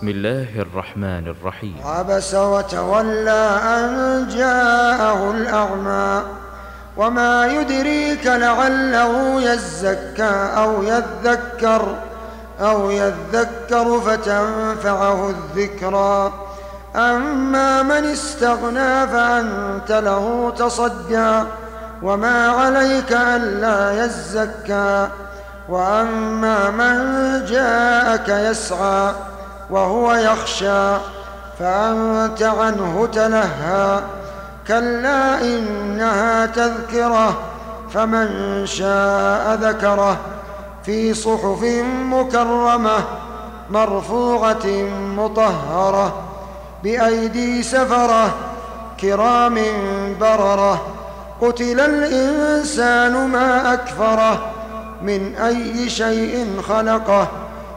بسم الله الرحمن الرحيم. عبس وتولى أن جاءه الأعمى. وما يدريك لعله يزكى أو يذكر أو يذكر فتنفعه الذكرى. أما من استغنى فأنت له تصدى. وما عليك ألا يزكى. وأما من جاءك يسعى. وهو يخشى فأنت عنه تلهى كلا إنها تذكرة فمن شاء ذكره. في صحف مكرمة مرفوعة مطهرة بأيدي سفرة كرام بررة. قتل الإنسان ما أكفره من أي شيء خلقه.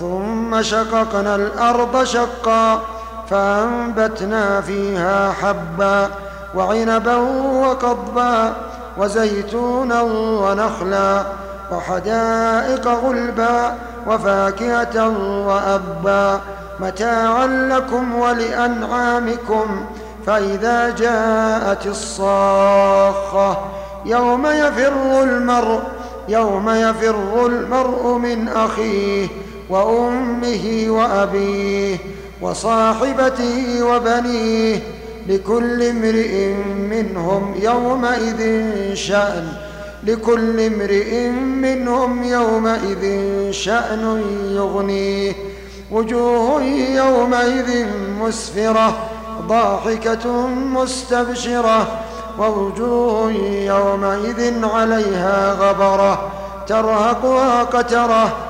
ثم شققنا الأرض شقا فأنبتنا فيها حبا وعنبا وقضبا وزيتونا ونخلا وحدائق غلبا وفاكهة وأبا. متاعا لكم ولأنعامكم فإذا جاءت الصاخة يوم يفر المرء يوم يفر المرء من أخيه. وأمه وأبيه وصاحبته وبنيه لكل امرئ منهم يومئذ شأن لكل امرئ منهم يومئذ شأن يغنيه. وجوه يومئذ مسفرة ضاحكة مستبشرة. ووجوه يومئذ عليها غبرة ترهقها قترة.